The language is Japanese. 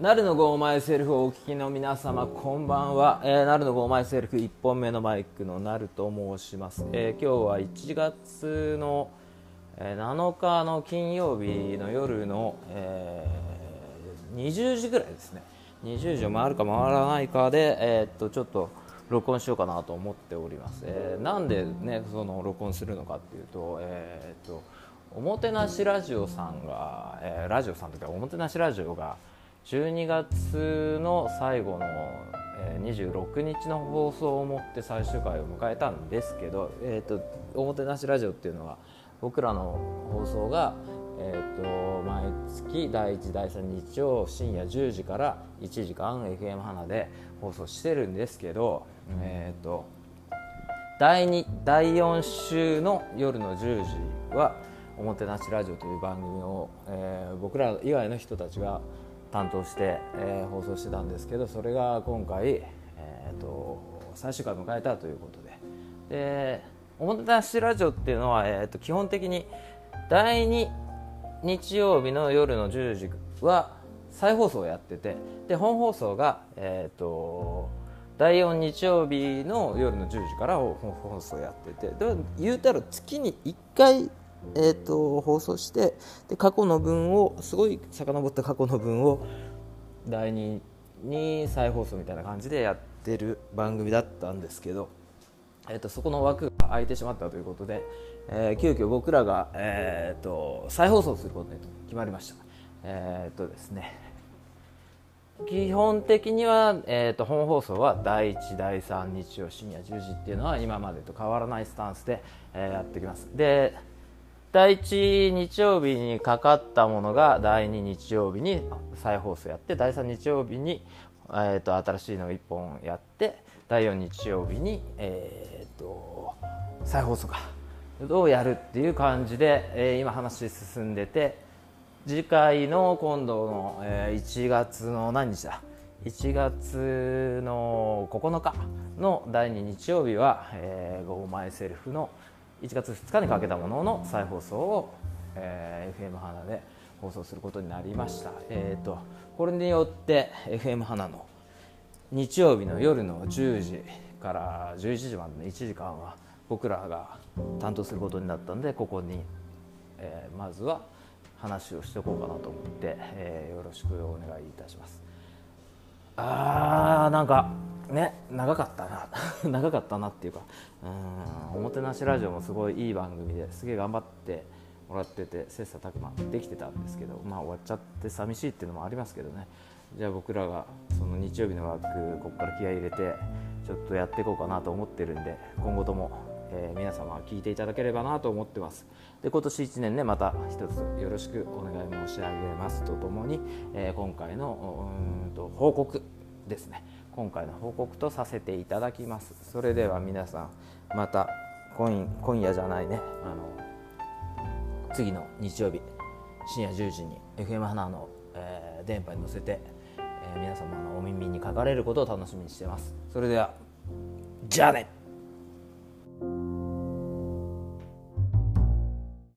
なるのゴーマイセルフをお聞きの皆様こんばんは、えー、なるのゴーマイセルフ1本目のマイクのなると申します、えー、今日は1月の、えー、7日の金曜日の夜の、えー、20時ぐらいですね。20時を回るか回らないかで、えー、っとちょっと録音しようかなと思っております、えー、なんでねその録音するのかっていうとえー、っとおもてなしラジオさんが、えー、ラジオさんというかおもてなしラジオが12月の最後の、えー、26日の放送をもって最終回を迎えたんですけど、えーと、おもてなしラジオっていうのは僕らの放送が、えーと、毎月第1第3日曜深夜10時から1時間 FM 花で放送してるんですけど、えーと、第2第4週の夜の10時は「おもてなしラジオ」という番組を、えー、僕ら以外の人たちが担当して、えー、放送してたんですけどそれが今回、えーと、最終回迎えたということで。で「おもてなしラジオ」っていうのは、えーと、基本的に第2日曜日の夜の10時は再放送をやっててで本放送が、えーと、第4日曜日の夜の10時から本放送をやってて。で言うたら月に1回えーと、放送してで過去の分をすごい遡った過去の分を第2に再放送みたいな感じでやってる番組だったんですけど、えーと、そこの枠が空いてしまったということで、えー、急遽僕らが、えーと、再放送することに決まりました。え、ー、とですね基本的には、えーと、本放送は第1第3日曜深夜10時っていうのは今までと変わらないスタンスで、えー、やってきますで第1日曜日にかかったものが第2日曜日に再放送やって第3日曜日に、えーと、新しいのを1本やって第4日曜日に、えーと、再放送かをやるっていう感じで、えー、今話進んでて次回の今度の、えー、1月の何日だ？1月の9日の第2日曜日は「えー、Go My Self」の「1月2日にかけたものの再放送を、えー、FM 花で放送することになりました、えーと、これによって FM 花の日曜日の夜の10時から11時までの1時間は僕らが担当することになったのでここに、えー、まずは話をしておこうかなと思って、えー、よろしくお願いいたします。あーなんかね長かったな。長かったなっていうかうんおもてなしラジオもすごいいい番組ですげえ頑張ってもらってて切磋琢磨できてたんですけどまあ終わっちゃって寂しいっていうのもありますけどね。じゃあ僕らがその日曜日の枠ここから気合い入れてちょっとやっていこうかなと思ってるんで今後とも、えー、皆様聞いていただければなと思ってます。で今年1年ねまた一つよろしくお願い申し上げますとともに、えー、今回のうんと報告ですね。今回の報告とさせていただきます。それでは皆さんまた今今夜じゃないね。あの次の日曜日深夜10時に FM 花の、えー、電波に乗せて、えー、皆様のお耳にかかれることを楽しみにしてます。それではじゃあね。